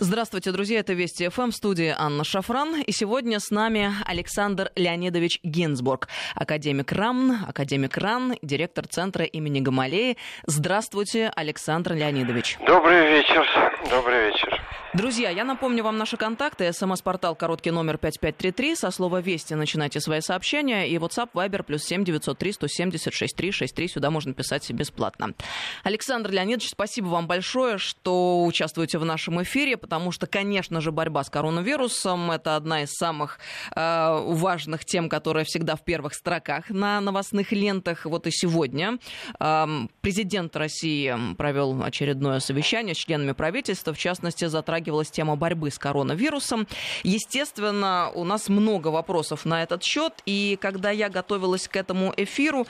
Здравствуйте, друзья. Это Вести ФМ, студия Анна Шафран. И сегодня с нами Александр Леонидович Гинзбург, академик РАМН, академик РАН, директор Центра имени Гамалеи. Здравствуйте, Александр Леонидович. Добрый вечер. Добрый вечер. Друзья, я напомню вам наши контакты. СМС-портал короткий номер 5533. Со слова «Вести» начинайте свои сообщения. И WhatsApp, Viber, плюс 7 903 176 363. Сюда можно писать бесплатно. Александр Леонидович, спасибо вам большое, что участвуете в нашем эфире, потому что, конечно же, борьба с коронавирусом – это одна из самых э, важных тем, которая всегда в первых строках на новостных лентах. Вот и сегодня э, президент России провел очередное совещание с членами правительства, в частности, затрагивалась тема борьбы с коронавирусом. Естественно, у нас много вопросов на этот счет, и когда я готовилась к этому эфиру,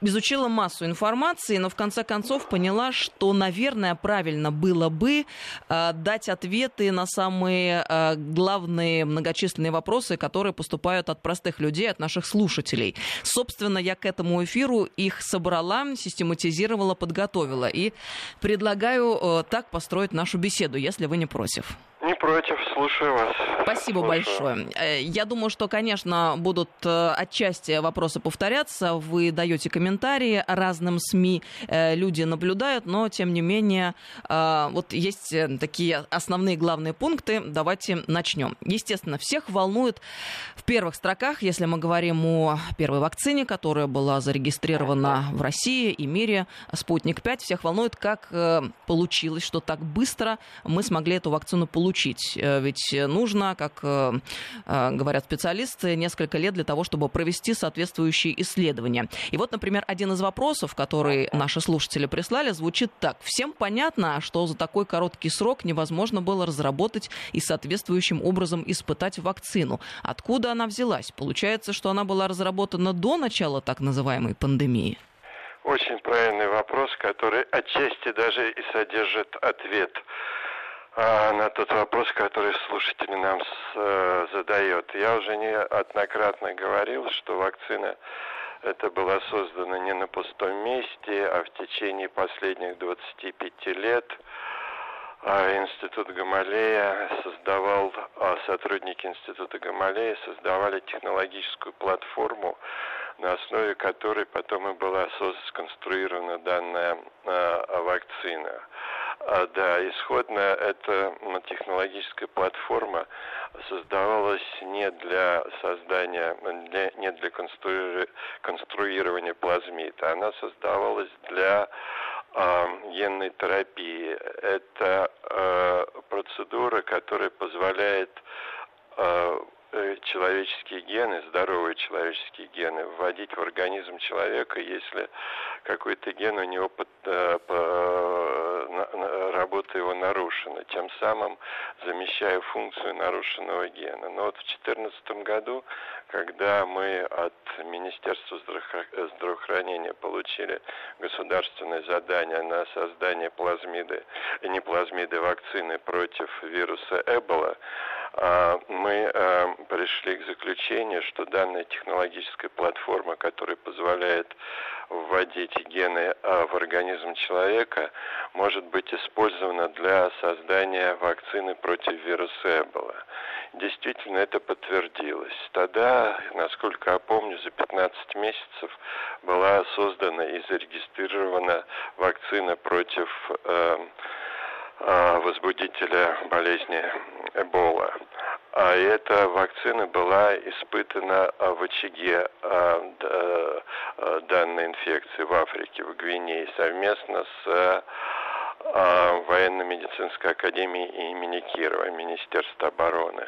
изучила массу информации, но в конце концов поняла, что, наверное, правильно было бы э, дать ответы на самые э, главные многочисленные вопросы, которые поступают от простых людей, от наших слушателей. Собственно, я к этому эфиру их собрала, систематизировала, подготовила. И предлагаю э, так построить нашу беседу, если вы не против. Не против, слушаю вас. Спасибо слушаю. большое. Э, я думаю, что, конечно, будут э, отчасти вопросы повторяться. Вы даете комментарии разным СМИ, э, люди наблюдают, но, тем не менее, вот есть такие основные главные пункты. Давайте начнем. Естественно, всех волнует в первых строках, если мы говорим о первой вакцине, которая была зарегистрирована в России и мире, «Спутник-5», всех волнует, как получилось, что так быстро мы смогли эту вакцину получить ведь нужно, как э, э, говорят специалисты, несколько лет для того, чтобы провести соответствующие исследования. И вот, например, один из вопросов, который наши слушатели прислали, звучит так. Всем понятно, что за такой короткий срок невозможно было разработать и соответствующим образом испытать вакцину. Откуда она взялась? Получается, что она была разработана до начала так называемой пандемии? Очень правильный вопрос, который отчасти даже и содержит ответ на тот вопрос, который слушатель нам с, э, задает. Я уже неоднократно говорил, что вакцина это была создана не на пустом месте, а в течение последних 25 лет а Институт Гамалея создавал, а сотрудники Института Гамалея создавали технологическую платформу, на основе которой потом и была сконструирована данная а, вакцина. А, да, исходно эта технологическая платформа создавалась не для создания, для, не для конструи, конструирования плазмита, она создавалась для э, генной терапии. Это э, процедура, которая позволяет э, человеческие гены, здоровые человеческие гены, вводить в организм человека, если какой-то ген у него под, по, работа его нарушена, тем самым замещая функцию нарушенного гена. Но вот в 2014 году, когда мы от Министерства здравоохранения получили государственное задание на создание плазмиды, не плазмиды, вакцины против вируса Эбола, а, мы а, пришли к заключению, что данная технологическая платформа, которая позволяет вводить гены а, в организм человека, может быть использована для создания вакцины против вируса Эбола. Действительно, это подтвердилось. Тогда, насколько я помню, за 15 месяцев была создана и зарегистрирована вакцина против э, э, возбудителя болезни Эбола. А эта вакцина была испытана в очаге а, а, данной инфекции в Африке, в Гвинее, совместно с военно-медицинской академией имени Кирова, Министерства обороны.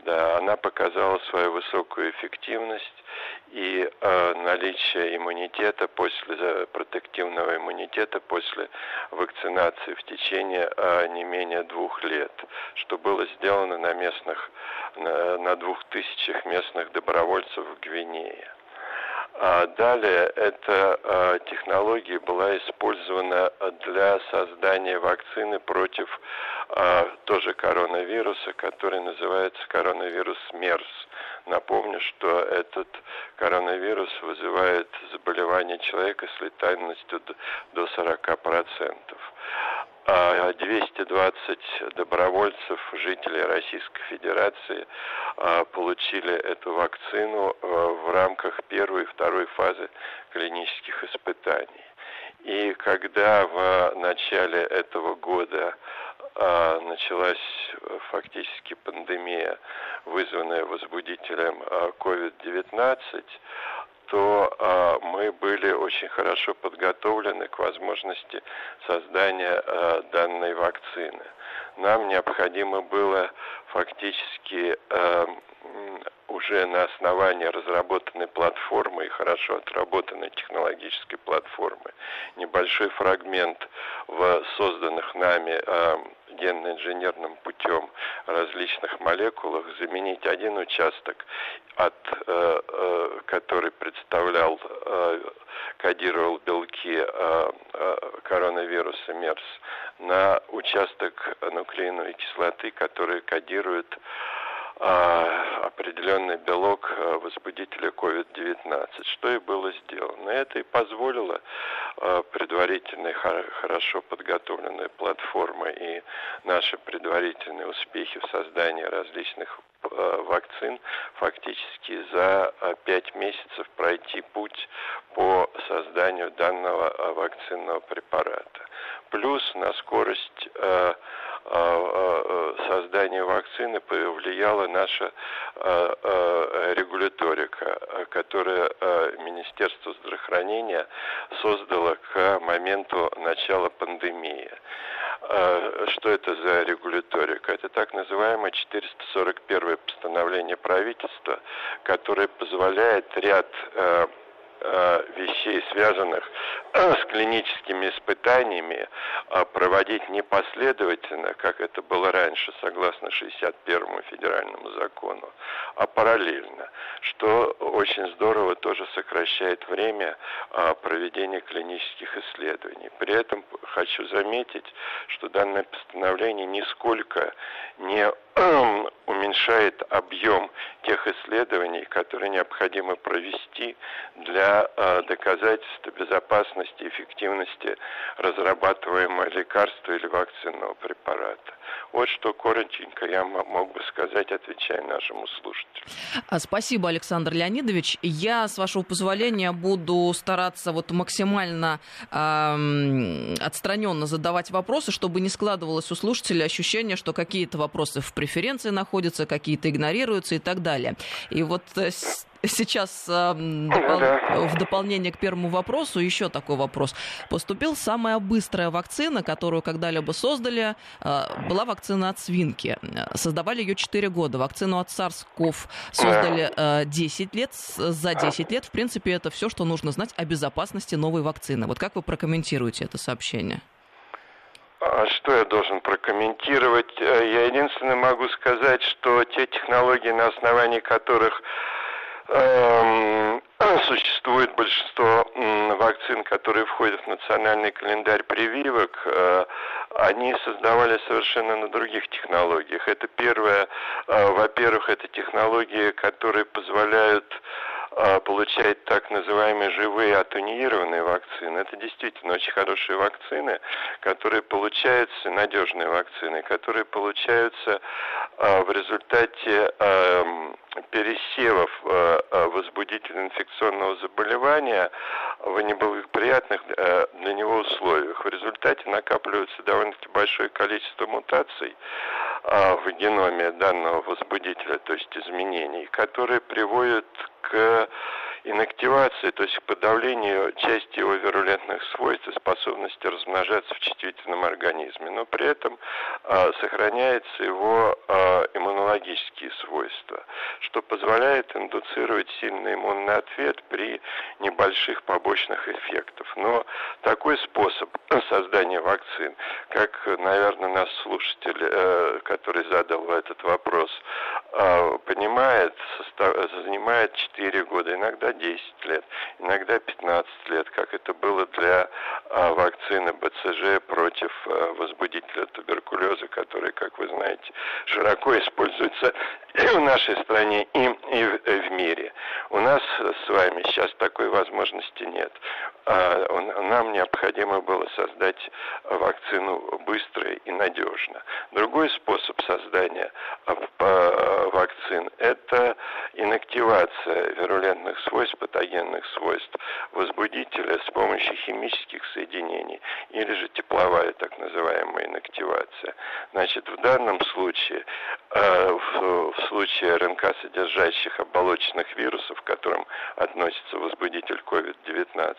Да, она показала свою высокую эффективность и э, наличие иммунитета после протективного иммунитета после вакцинации в течение э, не менее двух лет, что было сделано на местных на, на двух тысячах местных добровольцев в Гвинее. А далее эта а, технология была использована для создания вакцины против а, тоже коронавируса, который называется коронавирус МЕРС. Напомню, что этот коронавирус вызывает заболевания человека с летальностью до 40%. 220 добровольцев, жителей Российской Федерации, а, получили эту вакцину а, в рамках первой и второй фазы клинических испытаний. И когда в начале этого года а, началась фактически пандемия, вызванная возбудителем COVID-19, то э, мы были очень хорошо подготовлены к возможности создания э, данной вакцины. Нам необходимо было фактически э, уже на основании разработанной платформы и хорошо отработанной технологической платформы небольшой фрагмент в созданных нами генно-инженерным путем различных молекулах заменить один участок, от, э, э, который представлял, э, кодировал белки э, э, коронавируса МЕРС, на участок нуклеиновой кислоты, который кодирует определенный белок а, возбудителя COVID-19, что и было сделано. Это и позволило а, предварительные хорошо подготовленные платформы и наши предварительные успехи в создании различных вакцин фактически за пять месяцев пройти путь по созданию данного вакцинного препарата. Плюс на скорость Э, э, создания вакцины повлияла наша регуляторика, которая Министерство здравоохранения создало к моменту начала пандемии. Что это за регуляторика? Это так называемое 441 постановление правительства, которое позволяет ряд вещей, связанных с клиническими испытаниями, а проводить не последовательно, как это было раньше, согласно 61-му федеральному закону, а параллельно, что очень здорово тоже сокращает время а, проведения клинических исследований. При этом хочу заметить, что данное постановление нисколько не уменьшает объем тех исследований, которые необходимо провести для э, доказательства безопасности и эффективности разрабатываемого лекарства или вакцинного препарата. Вот что коротенько я мог бы сказать, отвечая нашему слушателю. А, спасибо, Александр Леонидович. Я, с вашего позволения, буду стараться вот максимально э, отстраненно задавать вопросы, чтобы не складывалось у слушателей ощущение, что какие-то вопросы в преференции находятся, какие-то игнорируются и так далее. И вот э, сейчас допол... в дополнение к первому вопросу еще такой вопрос. Поступил самая быстрая вакцина, которую когда-либо создали, э, была вакцина от свинки. Создавали ее 4 года. Вакцину от SARS-CoV создали э, 10 лет. За 10 лет, в принципе, это все, что нужно знать о безопасности новой вакцины. Вот как вы прокомментируете это сообщение? А что я должен прокомментировать? Э, я единственное могу сказать, что те технологии, на основании которых существует большинство вакцин, которые входят в национальный календарь прививок. Э, они создавались совершенно на других технологиях. Это первое, э, во-первых, это технологии, которые позволяют а, получает так называемые живые атунированные вакцины. Это действительно очень хорошие вакцины, которые получаются, надежные вакцины, которые получаются а, в результате пересевов а, возбудителя инфекционного заболевания в неблагоприятных э, для него условиях. В результате накапливается довольно-таки большое количество мутаций в геноме данного возбудителя, то есть изменений, которые приводят к инактивации, то есть к подавлению части его вирулентных свойств и способности размножаться в чувствительном организме, но при этом э, сохраняется его э, иммунологические свойства, что позволяет индуцировать сильный иммунный ответ при небольших побочных эффектах. Но такой способ создания вакцин, как, наверное, наш слушатель, э, который задал этот вопрос, э, понимает, состав, занимает 4 года, иногда 10 лет, иногда 15 лет, как это было для а, вакцины БЦЖ против а, возбудителя туберкулеза, который, как вы знаете, широко используется и в нашей стране, и, и в, мире. У нас с вами сейчас такой возможности возможности нет. А, нам необходимо было создать вакцину быстро и надежно. Другой способ создания вакцин – это инактивация вирулентных свойств, патогенных свойств возбудителя с помощью химических соединений или же тепловая так называемая инактивация. Значит, в данном случае, в случае РНК, содержащих оболочных вирусов, к которым относится возбудитель COVID-19,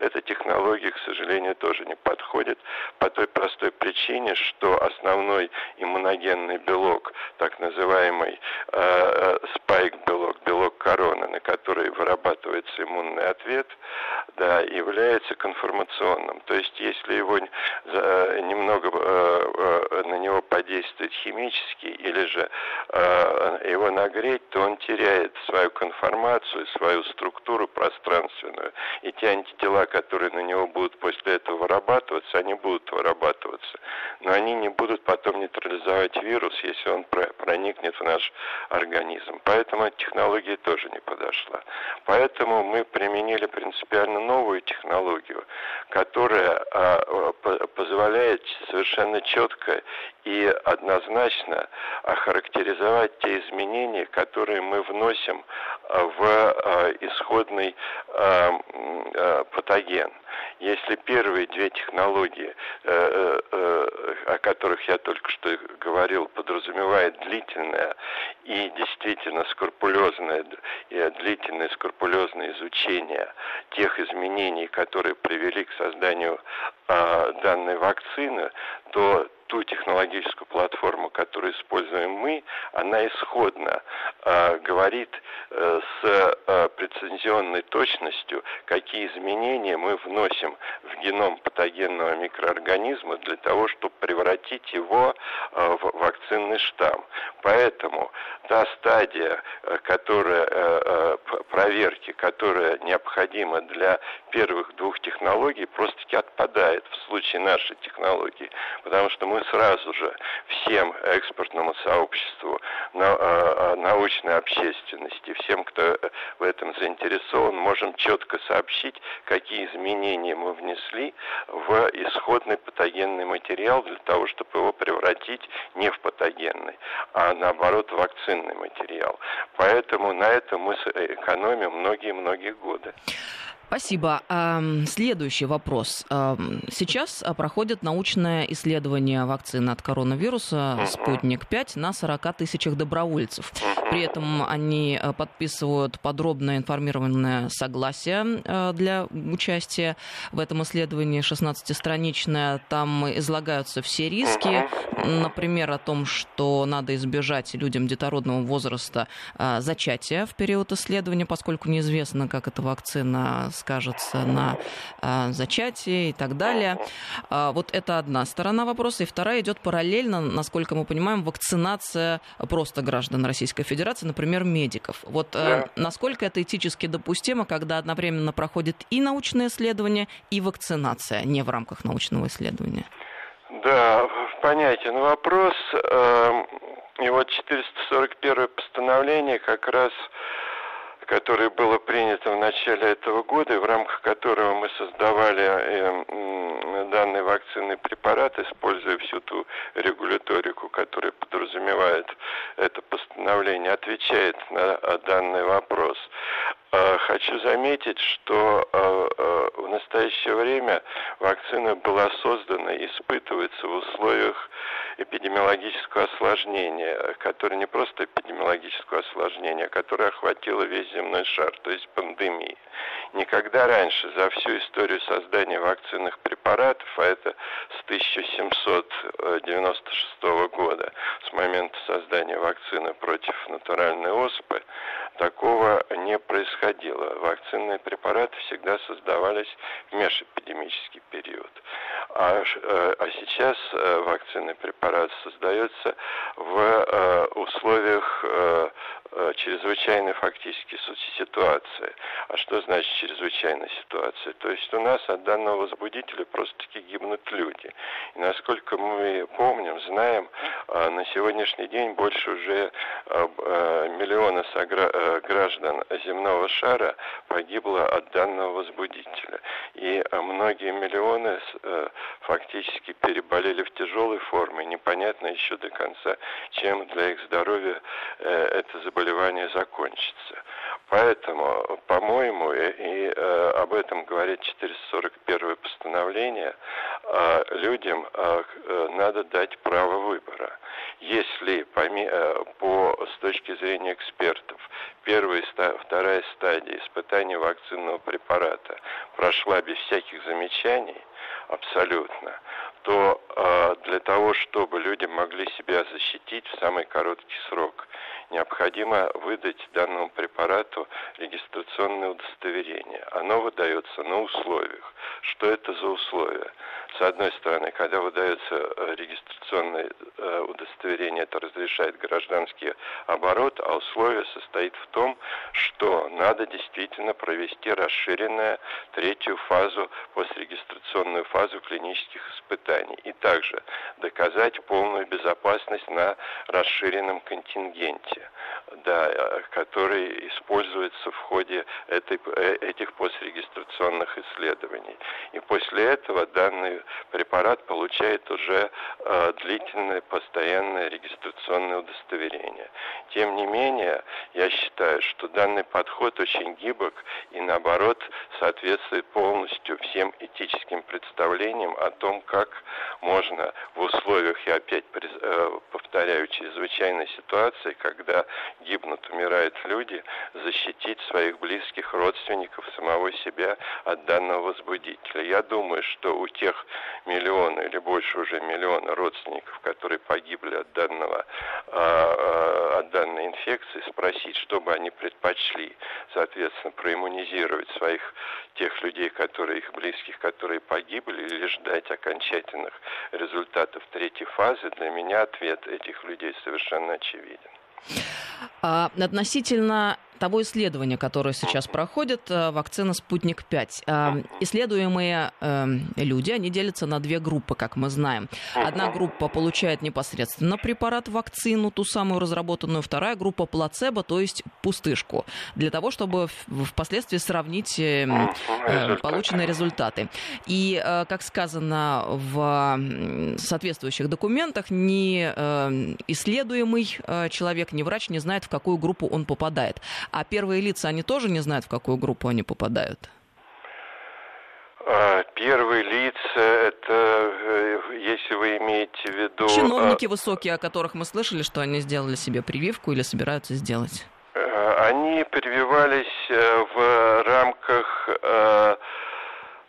эта технология, к сожалению, тоже не подходит по той простой причине, что основной иммуногенный белок, так называемый э, спайк-белок, белок короны, на который вырабатывается иммунный ответ, да, является конформационным. То есть, если его э, немного э, э, на него подействовать химически или же его нагреть, то он теряет свою конформацию, свою структуру пространственную, и те антитела, которые на него будут после этого вырабатываться, они будут вырабатываться, но они не будут потом нейтрализовать вирус, если он проникнет в наш организм. Поэтому технология тоже не подошла. Мы применили принципиально новую технологию, которая а, позволяет совершенно четко и однозначно охарактеризовать те изменения, которые мы вносим в а, исходный а, патоген. Если первые две технологии, э, э, о которых я только что говорил, подразумевают длительное и действительно скрупулезное, и длительное скрупулезное изучение тех изменений, которые привели к созданию а, данной вакцины, то ту технологическую платформу, которую используем мы, она исходно э, говорит э, с э, прецизионной точностью, какие изменения мы вносим в геном патогенного микроорганизма для того, чтобы превратить его э, в вакцинный штамм. Поэтому та стадия, э, которая, э, э, проверки, которая необходима для первых двух технологий, просто-таки отпадает в случае нашей технологии, потому что мы сразу же всем экспортному сообществу, научной общественности, всем, кто в этом заинтересован, можем четко сообщить, какие изменения мы внесли в исходный патогенный материал для того, чтобы его превратить не в патогенный, а наоборот в вакцинный материал. Поэтому на этом мы экономим многие-многие годы. Спасибо. Следующий вопрос. Сейчас проходит научное исследование вакцины от коронавируса «Спутник-5» на 40 тысячах добровольцев. При этом они э, подписывают подробное информированное согласие э, для участия в этом исследовании 16-страничное. Там излагаются все риски, например, о том, что надо избежать людям детородного возраста зачатия в период исследования, поскольку неизвестно, как эта вакцина скажется на а, зачатии и так далее. А, вот это одна сторона вопроса. И вторая идет параллельно, насколько мы понимаем, вакцинация просто граждан Российской Федерации, например, медиков. Вот э, да. насколько это этически допустимо, когда одновременно проходит и научное исследование, и вакцинация, не в рамках научного исследования? Да, понятен вопрос. Эм, и вот 441 постановление как раз которое было принято в начале этого года, в рамках которого мы создавали э, данный вакцинный препарат, используя всю ту регуляторику, которая подразумевает это постановление, отвечает на данный вопрос. А, хочу заметить, что а, а, в настоящее время вакцина была создана и испытывается в условиях эпидемиологического осложнения, которое не просто эпидемиологического осложнения, которое охватило весь земной шар, то есть пандемии. Никогда раньше за всю историю создания вакцинных препаратов, а это с 1796 года, с момента создания вакцины против натуральной оспы, такого не происходило. Вакцинные препараты всегда создавались в межэпидемический период. А, а сейчас вакцинный препарат создается в условиях чрезвычайной фактически ситуации. А что значит чрезвычайная ситуация? То есть у нас от данного возбудителя просто-таки гибнут люди. И насколько мы помним, знаем, на сегодняшний день больше уже миллиона граждан земного шара погибло от данного возбудителя. И многие миллионы э, фактически переболели в тяжелой форме. Непонятно еще до конца, чем для их здоровья э, это заболевание закончится. Поэтому, по-моему, и, и э, об этом говорит 441 постановление, э, людям э, э, надо дать право выбора. Если по, э, по, с точки зрения экспертов первая и вторая стадия испытания вакцинного препарата прошла без всяких замечаний, абсолютно, то э, для того, чтобы люди могли себя защитить в самый короткий срок, необходимо выдать данному препарату регистрационное удостоверение. Оно выдается на условиях. Что это за условия? С одной стороны, когда выдается э, регистрационное э, удостоверение, это разрешает гражданский оборот, а условие состоит в том, что надо действительно провести расширенную третью фазу, пострегистрационную фазу клинических испытаний. И также доказать полную безопасность на расширенном контингенте, да, э, который используется в ходе этой, этих пострегистрационных исследований. И после этого препарат получает уже э, длительное постоянное регистрационное удостоверение. Тем не менее, я считаю, что данный подход очень гибок и наоборот соответствует полностью всем этическим представлениям о том, как можно в условиях, я опять э, повторяю, чрезвычайной ситуации, когда гибнут, умирают люди, защитить своих близких родственников, самого себя от данного возбудителя. Я думаю, что у тех миллиона или больше уже миллиона родственников, которые погибли от данного а, от данной инфекции, спросить, что бы они предпочли, соответственно, проиммунизировать своих тех людей, которые их близких, которые погибли, или ждать окончательных результатов третьей фазы, для меня ответ этих людей совершенно очевиден. А, относительно того исследования, которое сейчас проходит, э, вакцина «Спутник-5». Э, исследуемые э, люди, они делятся на две группы, как мы знаем. Одна группа получает непосредственно препарат, вакцину, ту самую разработанную, вторая группа плацебо, то есть пустышку, для того, чтобы впоследствии сравнить полученные результаты. И, как сказано в соответствующих документах, ни исследуемый человек, ни врач не знает, в какую группу он попадает. А первые лица, они тоже не знают, в какую группу они попадают? А, первые лица, это э, если вы имеете в виду... Чиновники а, высокие, о которых мы слышали, что они сделали себе прививку или собираются сделать? Э, они прививались э, в рамках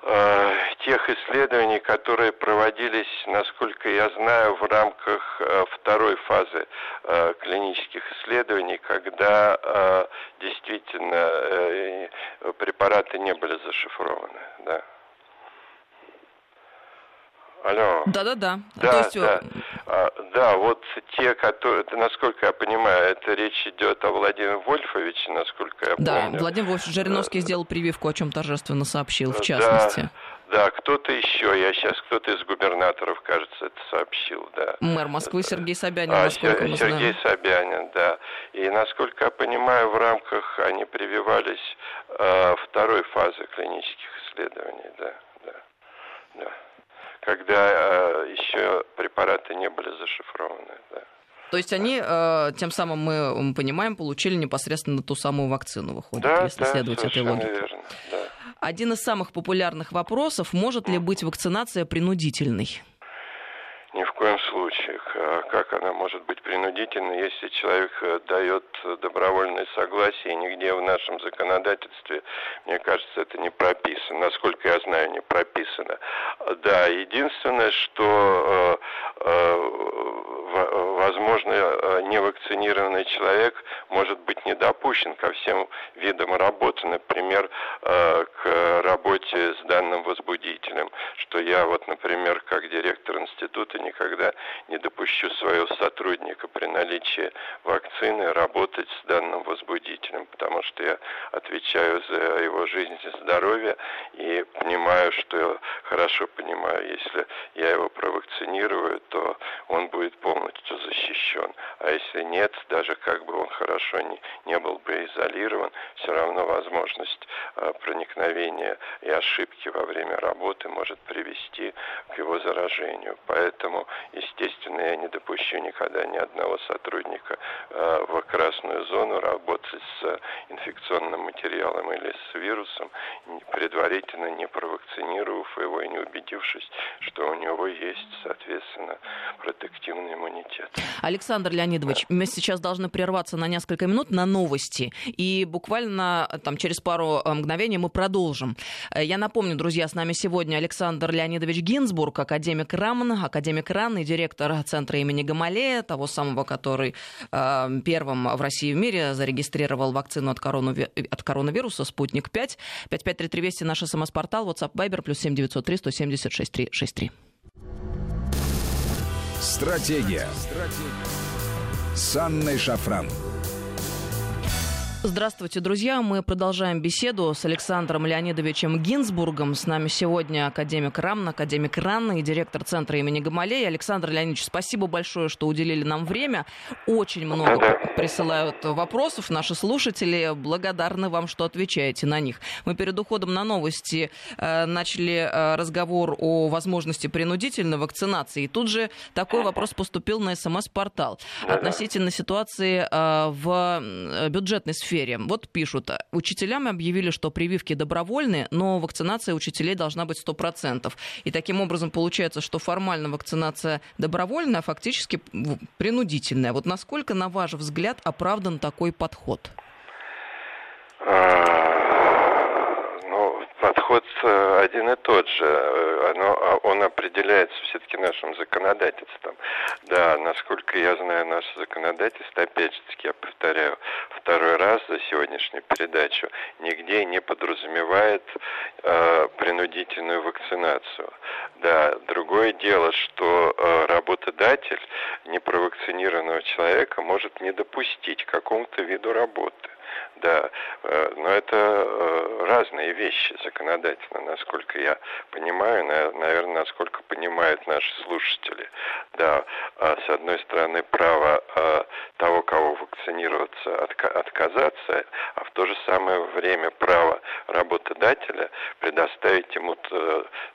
Э, тех исследований, которые проводились, насколько я знаю, в рамках э, второй фазы э, клинических исследований, когда действительно препараты не были зашифрованы. Да. Алло. Да-да-да. Да, То есть... да. А, да, вот те, которые, насколько я понимаю, это речь идет о Владимире Вольфовиче, насколько я да, помню. Да, Владимир Вольфович Жириновский сделал прививку, о чем торжественно сообщил, в частности. Да. Да, кто-то еще, я сейчас, кто-то из губернаторов, кажется, это сообщил, да. Мэр Москвы Сергей Собянин, а, насколько мы Сергей знаем. Собянин, да. И, насколько я понимаю, в рамках они прививались э, второй фазы клинических исследований, да, да, да когда э, еще препараты не были зашифрованы. Да. То есть они, э, тем самым мы понимаем, получили непосредственно ту самую вакцину, выходит, да, если да, следовать этой логике. Верно, да. Один из самых популярных вопросов, может ли быть вакцинация принудительной? Ни в коем случае. А как она может быть принудительной, если человек э, дает добровольное согласие, нигде в нашем законодательстве, мне кажется, это не прописано. Насколько я знаю, не прописано. Да, единственное, что э, э, возможно, невакцинированный человек может быть не допущен ко всем видам работы, например, к работе с данным возбудителем, что я вот, например, как директор института никогда не допущу своего сотрудника при наличии вакцины работать с данным возбудителем, потому что я отвечаю за его жизнь и здоровье и понимаю, что хорошо понимаю, если я его провакцинирую, то он будет полностью защищен. А если нет, даже как бы он хорошо не, не был бы изолирован, все равно возможность э, проникновения и ошибки во время работы может привести к его заражению. Поэтому, естественно, я не допущу никогда ни одного сотрудника э, в красную зону работать с инфекционным материалом или с вирусом, предварительно не провакцинировав его и не убедившись, что у него есть, соответственно, протективный иммунитет. Александр Леонидович, да. мы сейчас должны прерваться на несколько минут на новости, и буквально там, через пару э, мгновений мы продолжим. Э, я напомню, друзья, с нами сегодня Александр Леонидович Гинзбург, академик РАМН, академик РАН и директор Центра имени Гамалея, того самого, который э, первым в России и в мире зарегистрировал вакцину от, коронави... от коронавируса «Спутник-5». 5533 Вести, наш СМС-портал, WhatsApp, Viber, плюс 7903 176 363. Стратегия. Стратегия. С Анной Шафран. Здравствуйте, друзья. Мы продолжаем беседу с Александром Леонидовичем Гинзбургом. С нами сегодня академик РАМН, академик РАН и директор центра имени Гамалея. Александр Леонидович, спасибо большое, что уделили нам время. Очень много присылают вопросов наши слушатели. Благодарны вам, что отвечаете на них. Мы перед уходом на новости э, начали э, разговор о возможности принудительной вакцинации. И тут же такой вопрос поступил на СМС-портал относительно ситуации э, в бюджетной сфере сфере. Вот пишут, учителям объявили, что прививки добровольные, но вакцинация учителей должна быть 100%. И таким образом получается, что формально вакцинация добровольная, а фактически принудительная. Вот насколько, на ваш взгляд, оправдан такой подход? Подход э, один и тот же. Оно, а, он определяется все-таки нашим законодательством. Да, насколько я знаю, наше законодательство, опять же я повторяю второй раз за сегодняшнюю передачу, нигде не подразумевает э, принудительную вакцинацию. Да, другое дело, что э, работодатель непровакцинированного человека может не допустить какому-то виду работы. Да, э, но это э, разные вещи законодательно, насколько я понимаю, наверное, насколько понимают наши слушатели. Да, а с одной стороны, право э, того, кого вакцинироваться, отказаться, а в то же самое время право работодателя предоставить ему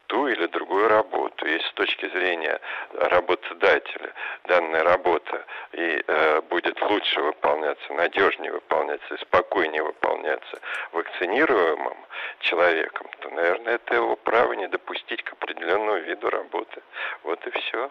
ту или другую работу. И с точки зрения работодателя данная работа и будет лучше выполняться, надежнее выполняться и спокойнее выполняться вакцинируемым человеком, то, наверное, это его право не допустить к определенному виду работы. Вот и все.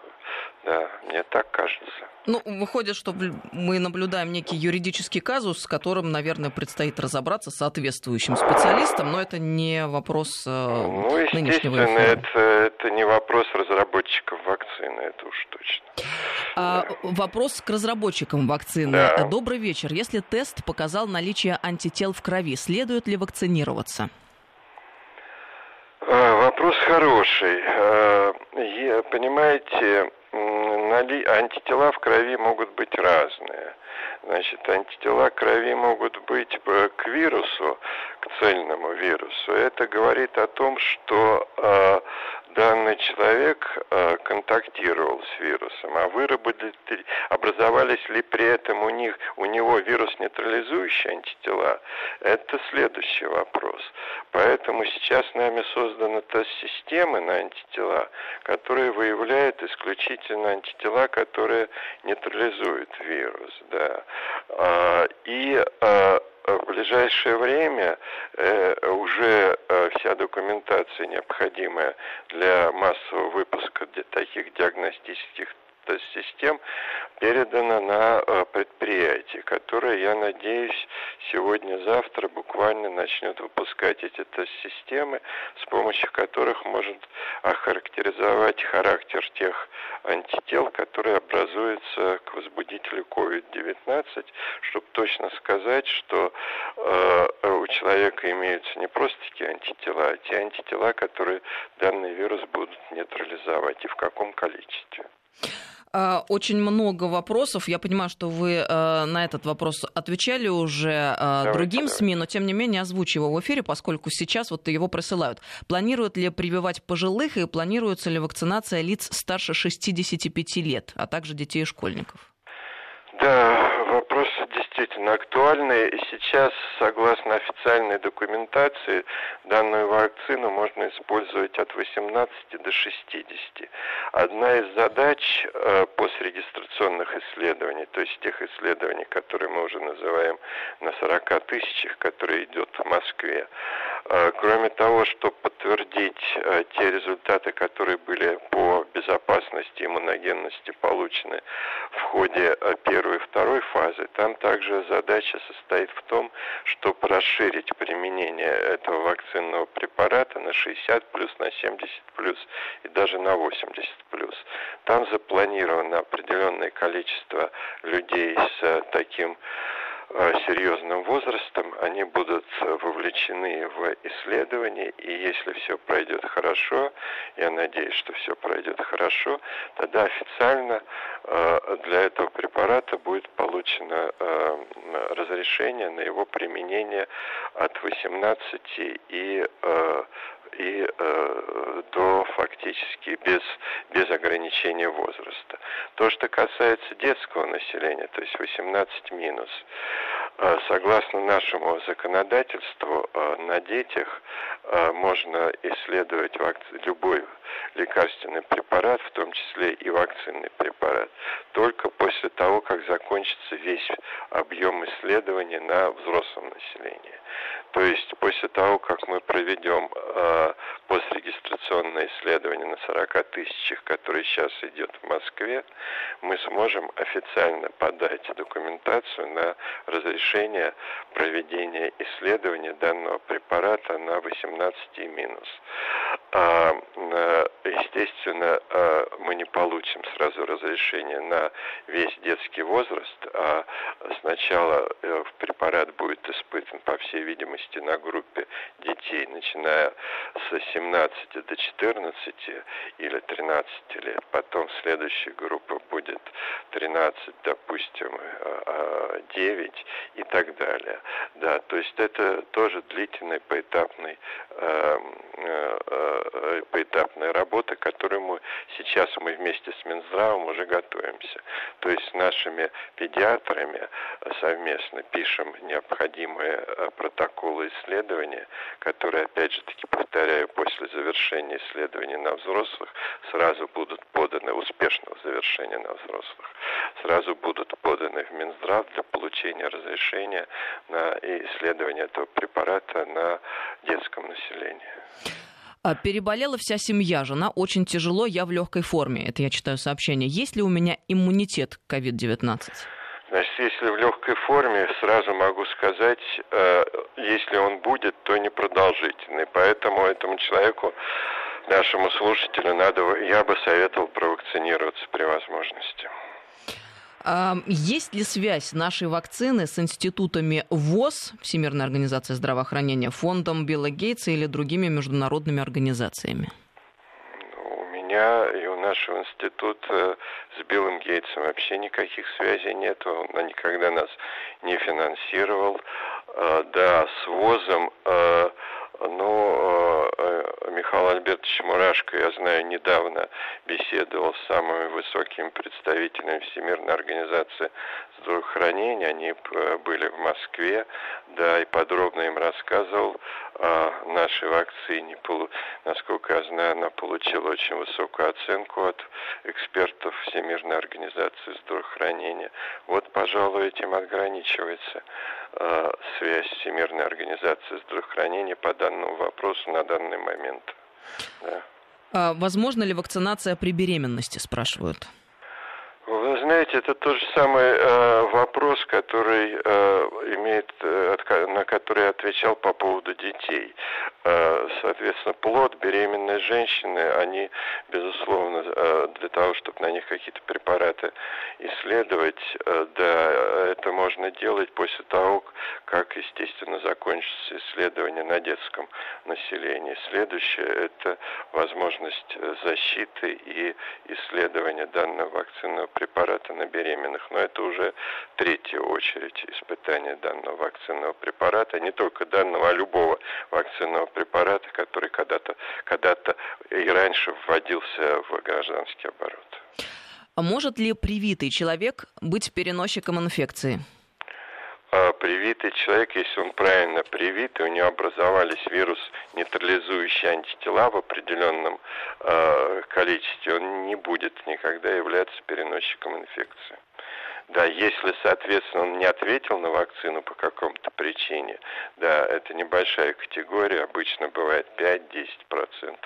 Да, мне так кажется. Ну, выходит, что мы наблюдаем некий юридический казус, с которым, наверное, предстоит разобраться соответствующим специалистам, но это не вопрос э, ну, нынешнего эфира. Это, это не вопрос разработчиков вакцины, это уж точно. А, вопрос к разработчикам вакцины. Да. Добрый вечер. Если тест показал наличие антител в крови, следует ли вакцинироваться? А, вопрос хороший. А, понимаете, антитела в крови могут быть разные. Значит, антитела крови могут быть к вирусу, к цельному вирусу. Это говорит о том, что э, данный человек э, контактировал с вирусом, а выработали, образовались ли при этом у них у него вирус нейтрализующие антитела, это следующий вопрос. Поэтому сейчас нами создана та система на антитела, которая выявляет исключительно антитела, которые нейтрализуют вирус, да. А, и а, в ближайшее время э, уже э, вся документация необходимая для массового выпуска таких диагностических систем передано на э, предприятие, которое, я надеюсь, сегодня-завтра буквально начнет выпускать эти тест-системы, с помощью которых может охарактеризовать характер тех антител, которые образуются к возбудителю COVID-19, чтобы точно сказать, что э, у человека имеются не просто такие антитела, а те антитела, которые данный вирус будут нейтрализовать и в каком количестве. А, очень много вопросов. Я понимаю, что вы э, на этот вопрос отвечали уже э, давайте, другим давайте. СМИ, но тем не менее озвучу его в эфире, поскольку сейчас вот его присылают. Планируют ли прививать пожилых и планируется ли вакцинация лиц старше 65 лет, а также детей и школьников? Да, действительно актуальный. И сейчас, согласно официальной документации, данную вакцину можно использовать от 18 до 60. Одна из задач э, пострегистрационных исследований, то есть тех исследований, которые мы уже называем на 40 тысячах, которые идет в Москве, э, кроме того, чтобы подтвердить э, те результаты, которые были по безопасности и иммуногенности получены в ходе э, первой и второй фазы, там также задача состоит в том, чтобы расширить применение этого вакцинного препарата на 60 плюс, на 70 плюс и даже на 80 плюс. Там запланировано определенное количество людей с э, таким серьезным возрастом, они будут вовлечены в исследования, и если все пройдет хорошо, я надеюсь, что все пройдет хорошо, тогда официально э, для этого препарата будет получено э, разрешение на его применение от 18 и и э, до фактически без, без ограничения возраста. То, что касается детского населения, то есть 18 минус, согласно нашему законодательству, э, на детях э, можно исследовать любой лекарственный препарат, в том числе и вакцинный препарат, только после того, как закончится весь объем исследований на взрослом населении. То есть после того, как мы проведем э, пострегистрационное исследование на 40 тысячах, которое сейчас идет в Москве, мы сможем официально подать документацию на разрешение проведения исследования данного препарата на 18 минус. А, э, естественно, э, мы не получим сразу разрешение на весь детский возраст, а сначала э, препарат будет испытан, по всей видимости, на группе детей, начиная с 17 до 14 или 13 лет. Потом следующая группа будет 13, допустим, 9 и так далее. Да, то есть это тоже длительный поэтапный поэтапная работа, которую мы сейчас мы вместе с Минздравом уже готовимся. То есть с нашими педиатрами совместно пишем необходимые э, протоколы исследования, которые, опять же таки, повторяю, после завершения исследований на взрослых сразу будут поданы, успешного завершения на взрослых, сразу будут поданы в Минздрав для получения разрешения на исследование этого препарата на детском населении. А, переболела вся семья, жена очень тяжело, я в легкой форме. Это я читаю сообщение. Есть ли у меня иммунитет к COVID-19? Значит, если в легкой форме, сразу могу сказать, э, если он будет, то непродолжительный. Поэтому этому человеку, нашему слушателю, надо, я бы советовал провакцинироваться при возможности. Есть ли связь нашей вакцины с институтами ВОЗ, Всемирной организации здравоохранения, фондом Билла Гейтса или другими международными организациями? У меня и у нашего института с Биллом Гейтсом вообще никаких связей нет. Он никогда нас не финансировал. А, да, с ВОЗом а, ну, э, Михаил Альбертович Мурашко, я знаю, недавно беседовал с самыми высокими представителями Всемирной организации здравоохранения. Они э, были в Москве, да, и подробно им рассказывал о нашей вакцине. Насколько я знаю, она получила очень высокую оценку от экспертов Всемирной организации здравоохранения. Вот, пожалуй, этим ограничивается э, связь Всемирной организации здравоохранения по данному вопросу на данный момент. Да. А возможно ли вакцинация при беременности, спрашивают? Знаете, это тот же самый э, вопрос, который э, имеет, э, на который я отвечал по поводу детей. Э, соответственно, плод беременной женщины, они, безусловно, э, для того, чтобы на них какие-то препараты исследовать, э, да, это можно делать после того, как, естественно, закончится исследование на детском населении. Следующее – это возможность защиты и исследования данного вакцинного препарата на беременных. Но это уже третья очередь испытания данного вакцинного препарата, не только данного, а любого вакцинного препарата, который когда-то когда и раньше вводился в гражданский оборот. А может ли привитый человек быть переносчиком инфекции? А привитый человек, если он правильно привит, и у него образовались вирус, нейтрализующие антитела в определенном э, количестве, он не будет никогда являться переносчиком инфекции. Да, если, соответственно, он не ответил на вакцину по какому-то причине, да, это небольшая категория, обычно бывает 5-10%.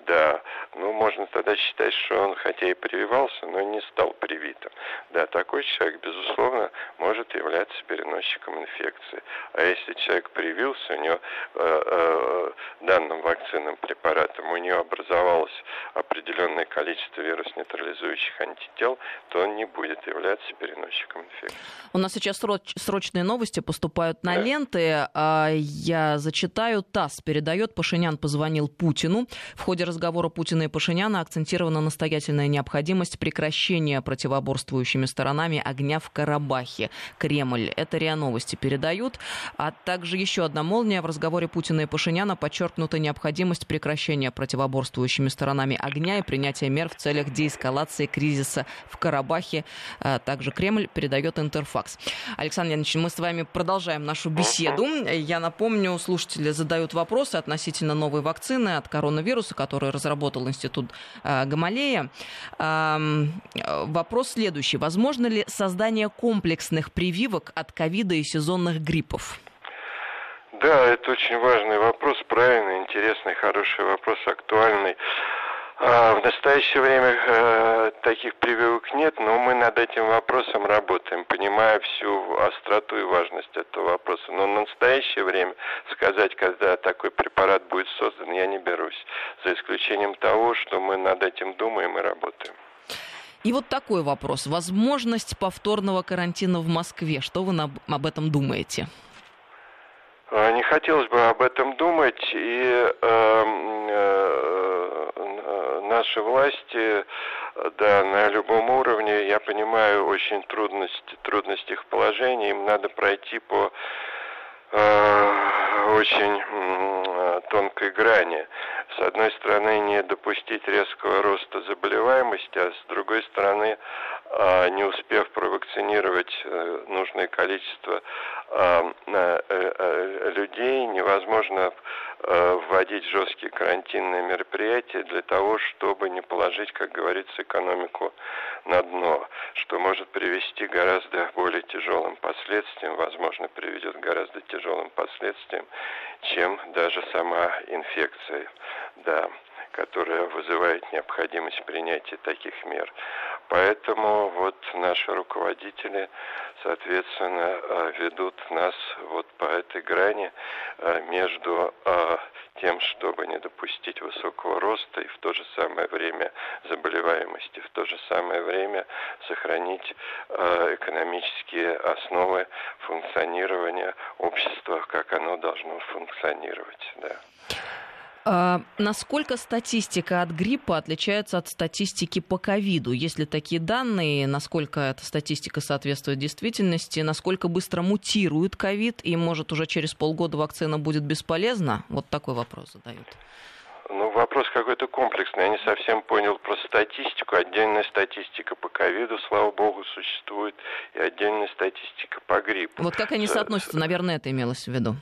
Да, ну, можно тогда считать, что он хотя и прививался, но не стал привитым. Да, такой человек, безусловно, может являться переносчиком инфекции. А если человек привился, у него э, э, данным вакцинным препаратом, у него образовалось определенное количество вирус-нейтрализующих антител, то он не будет являться переносчиком переносчиком инфекции. У нас сейчас срочные новости поступают на да. ленты. А, я зачитаю. ТАСС передает, Пашинян позвонил Путину. В ходе разговора Путина и Пашиняна акцентирована настоятельная необходимость прекращения противоборствующими сторонами огня в Карабахе. Кремль. Это РИА Новости передают. А также еще одна молния. В разговоре Путина и Пашиняна подчеркнута необходимость прекращения противоборствующими сторонами огня и принятия мер в целях деэскалации кризиса в Карабахе. А, также Кремль Кремль, передает Интерфакс. Александр Янович, мы с вами продолжаем нашу беседу. Я напомню, слушатели задают вопросы относительно новой вакцины от коронавируса, которую разработал Институт э, Гамалея. Э, вопрос следующий. Возможно ли создание комплексных прививок от ковида и сезонных гриппов? Да, это очень важный вопрос, правильный, интересный, хороший вопрос, актуальный. А, в настоящее время э, таких прививок нет, но мы над этим вопросом работаем, понимая всю остроту и важность этого вопроса. Но в настоящее время сказать, когда такой препарат будет создан, я не берусь, за исключением того, что мы над этим думаем и работаем. И вот такой вопрос. Возможность повторного карантина в Москве. Что вы об этом думаете? А, не хотелось бы об этом думать, и э, наши власти, да, на любом уровне, я понимаю очень трудности, трудности их положения, им надо пройти по э, очень э, тонкой грани. С одной стороны, не допустить резкого роста заболеваемости, а с другой стороны, не успев провакцинировать э, нужное количество э, э, э, людей, невозможно вводить жесткие карантинные мероприятия для того, чтобы не положить, как говорится, экономику на дно, что может привести к гораздо более тяжелым последствиям, возможно, приведет к гораздо тяжелым последствиям, чем даже сама инфекция. Да которая вызывает необходимость принятия таких мер. Поэтому вот наши руководители, соответственно, э, ведут нас вот по этой грани э, между э, тем, чтобы не допустить высокого роста и в то же самое время заболеваемости, в то же самое время сохранить экономические основы функционирования общества, как оно должно функционировать. Да. А, насколько статистика от гриппа отличается от статистики по ковиду? Есть ли такие данные? Насколько эта статистика соответствует действительности? Насколько быстро мутирует ковид? И, может, уже через полгода вакцина будет бесполезна? Вот такой вопрос задают. Ну, вопрос какой-то комплексный. Я не совсем понял про статистику. Отдельная статистика по ковиду, слава богу, существует, и отдельная статистика по гриппу. Вот как они соотносятся? Наверное, это имелось в виду.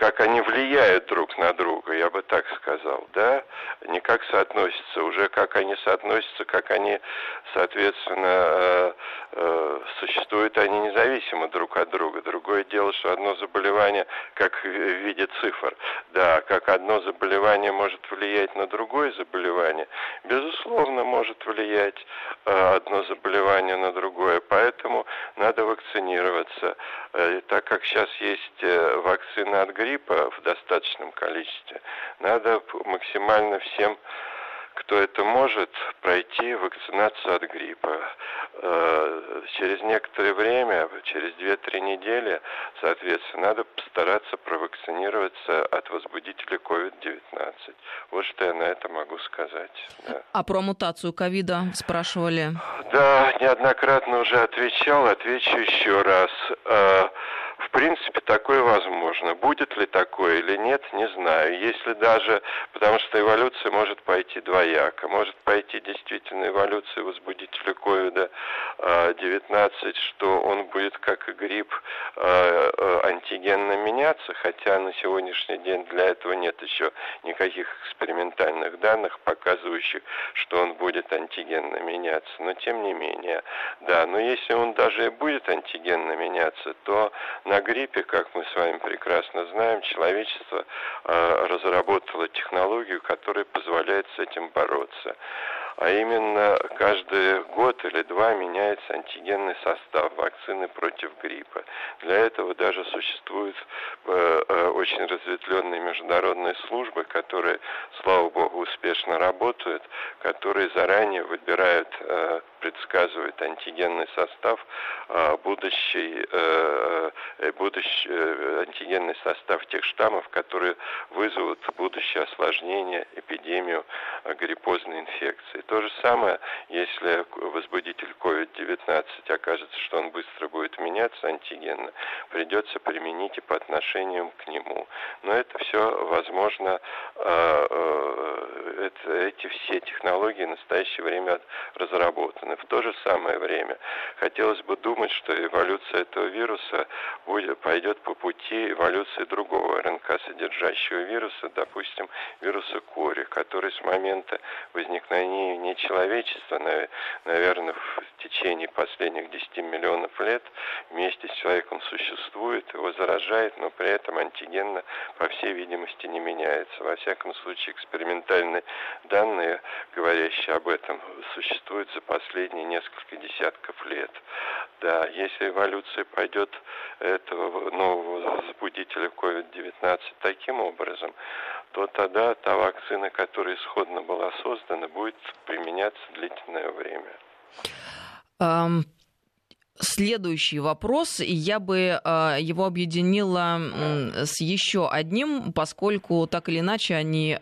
Как они влияют друг на друга, я бы так сказал, да, не как соотносятся, уже как они соотносятся, как они, соответственно, э, э, существуют они независимо друг от друга. Другое дело, что одно заболевание, как в виде цифр, да, как одно заболевание может влиять на другое заболевание, безусловно, может влиять э, одно заболевание на другое, поэтому надо вакцинироваться. Так как сейчас есть вакцина от гриппа в достаточном количестве, надо максимально всем кто это может, пройти вакцинацию от гриппа. Э, через некоторое время, через 2-3 недели, соответственно, надо постараться провакцинироваться от возбудителя COVID-19. Вот что я на это могу сказать. Да. А про мутацию ковида спрашивали? Да, неоднократно уже отвечал, отвечу еще раз. В принципе, такое возможно. Будет ли такое или нет, не знаю. Если даже, потому что эволюция может пойти двояко. Может пойти действительно эволюция возбудителя COVID-19, что он будет, как и грипп, а, а, антигенно меняться, хотя на сегодняшний день для этого нет еще никаких экспериментальных данных, показывающих, что он будет антигенно меняться. Но тем не менее, да, но если он даже и будет антигенно меняться, то на гриппе, как мы с вами прекрасно знаем, человечество э, разработало технологию, которая позволяет с этим бороться а именно каждый год или два меняется антигенный состав вакцины против гриппа. Для этого даже существуют э, э, очень разветвленные международные службы, которые, слава богу, успешно работают, которые заранее выбирают, э, предсказывают антигенный состав э, будущий, э, э будущий э, антигенный состав тех штаммов, которые вызовут будущее осложнение, эпидемию гриппозной инфекции. То же самое, если возбудитель COVID-19 окажется, что он быстро будет меняться антигенно, придется применить и по отношению к нему. Но это все возможно, а, а, это, эти все технологии в настоящее время разработаны. В то же самое время хотелось бы думать, что эволюция этого вируса будет, пойдет по пути эволюции другого РНК-содержащего вируса, допустим, вируса кори, который с момента возникновения не человечества, наверное, в течение последних 10 миллионов лет вместе с человеком существует, его заражает, но при этом антигенно, по всей видимости, не меняется. Во всяком случае, экспериментальные данные, говорящие об этом, существуют за последние несколько десятков лет. Да, если эволюция пойдет этого нового возбудителя COVID-19 таким образом, то тогда та вакцина, которая исходно была создана, будет применяться длительное время. Следующий вопрос, и я бы э, его объединила с еще одним, поскольку так или иначе они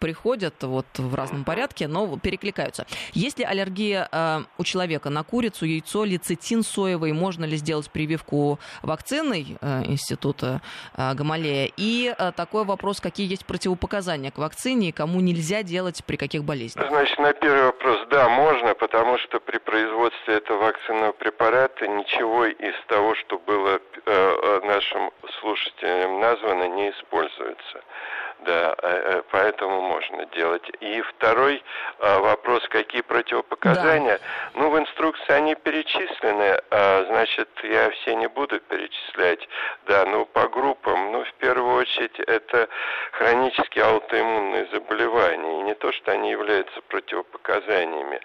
приходят вот в разном порядке, но перекликаются. Есть ли аллергия э, у человека на курицу, яйцо, лецитин соевый? Можно ли сделать прививку вакциной э, Института Гамалея? И такой вопрос, какие есть противопоказания к вакцине и кому нельзя делать при каких болезнях? Значит, на первый вопрос, да, можно, потому что при производстве этого вакцинного препараты, ничего из того, что было э, э, нашим слушателям названо, не используется. Да, э, поэтому можно делать. И второй вопрос, какие противопоказания? Да. Ну, в инструкции они перечислены, а, значит, я все не буду перечислять. Да, ну, по группам, ну, в первую очередь, это хронические аутоиммунные заболевания. И не то, что они являются противопоказаниями,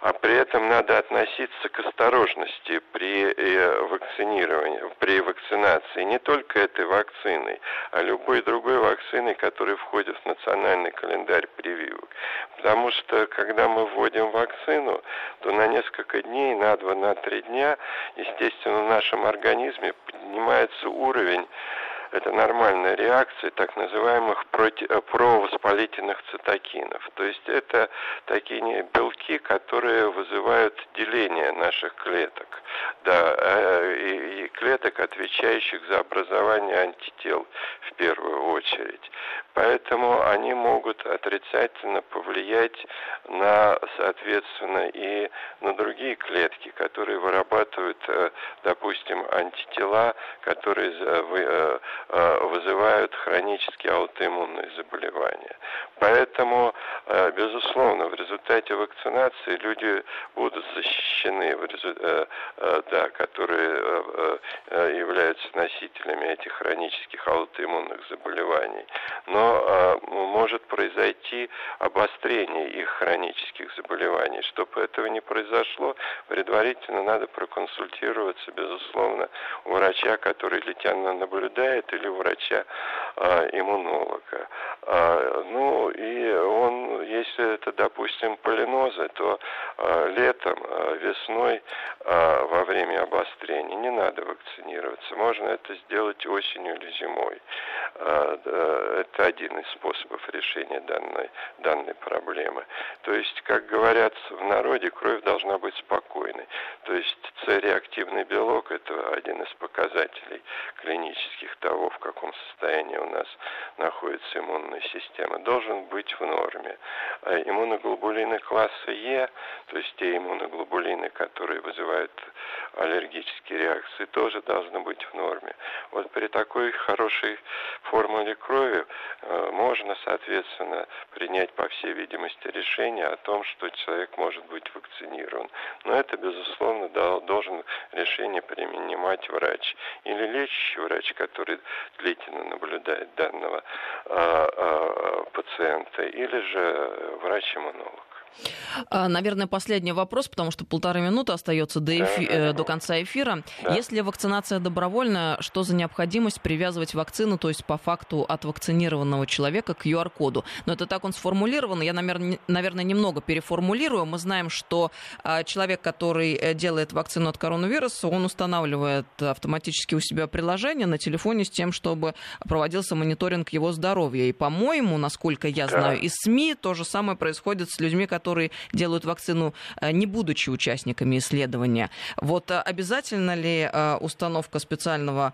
а при этом надо относиться к осторожности при э, вакцинировании, при вакцинации не только этой вакциной, а любой другой вакциной, которая входит в национальный календарь прививок. Потому что, когда мы вводим вакцину, то на несколько дней, на два, на три дня, естественно, в нашем организме поднимается уровень это нормальная реакция так называемых э, провоспалительных цитокинов. То есть это такие белки, которые вызывают деление наших клеток. Да, э, и клеток, отвечающих за образование антител в первую очередь. Поэтому они могут отрицательно повлиять на, соответственно, и на другие клетки, которые вырабатывают, э, допустим, антитела, которые э, э, вызывают хронические аутоиммунные заболевания. Поэтому, безусловно, в результате вакцинации люди будут защищены, да, которые являются носителями этих хронических аутоиммунных заболеваний. Но может произойти обострение их хронических заболеваний. Чтобы этого не произошло, предварительно надо проконсультироваться, безусловно, у врача, который летянно наблюдает, или у врача-иммунолога. А, ну и он, если это, допустим, полинозы, то летом, весной, во время обострения не надо вакцинироваться. Можно это сделать осенью или зимой. Это один из способов решения данной, данной проблемы. То есть, как говорят в народе, кровь должна быть спокойной. То есть С-реактивный белок – это один из показателей клинических того, в каком состоянии у нас находится иммунная система, должен быть в норме. А иммуноглобулины класса Е, то есть те иммуноглобулины, которые вызывают аллергические реакции, тоже должны быть в норме. Вот при такой хорошей формуле крови можно, соответственно, принять, по всей видимости, решение о том, что человек может быть вакцинирован. Но это, безусловно, должен решение принимать врач или лечащий врач, который длительно наблюдает данного а, а, пациента, или же врач-иммунолог. А, наверное, последний вопрос, потому что полторы минуты остается до, эфи... да, до конца эфира. Да. Если вакцинация добровольная, что за необходимость привязывать вакцину, то есть по факту от вакцинированного человека к QR-коду? Но это так он сформулирован. Я, наверное, немного переформулирую. Мы знаем, что а, человек, который э, делает вакцину от коронавируса, он устанавливает автоматически у себя приложение на телефоне с тем, чтобы проводился мониторинг его здоровья. И, по-моему, насколько я знаю, да. из СМИ то же самое происходит с людьми, которые которые делают вакцину, э, не будучи участниками исследования. Вот э, обязательно ли э, установка специального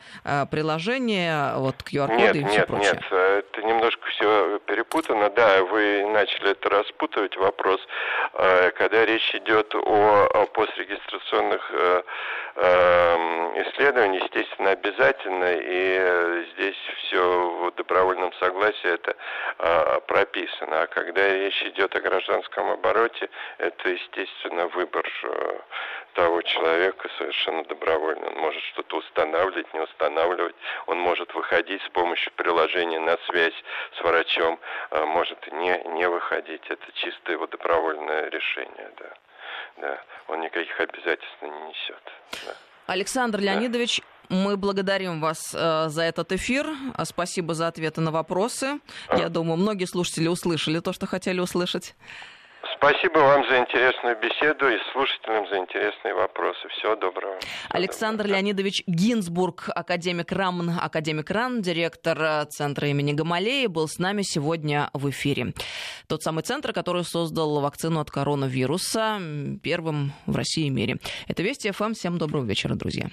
приложения, вот QR-коды и все нет, прочее? Нет, это немножко все перепутано. Да, вы начали это распутывать вопрос, когда речь идет о, о пострегистрационных исследованиях, естественно, обязательно, и здесь все в добровольном согласии это прописано. А когда речь идет о гражданском обороте, это, естественно, выбор э, того человека совершенно добровольно. Он может что-то устанавливать, не устанавливать. Он может выходить с помощью приложения на связь с врачом, а может не, не выходить. Это чисто его добровольное решение, да. Да, он никаких обязательств не несет. Да. Александр Леонидович, да. мы благодарим вас э, за этот эфир. Спасибо за ответы на вопросы. А. Я думаю, многие слушатели услышали то, что хотели услышать. Спасибо вам за интересную беседу и слушателям за интересные вопросы. Всего доброго. Александр доброго. Леонидович Гинзбург, академик РАМН, академик РАН, директор э, Центра имени Гамалеи, был с нами сегодня в эфире. Тот самый центр, который создал вакцину от коронавируса первым в России и мире. Это Вести ФМ. Всем доброго вечера, друзья.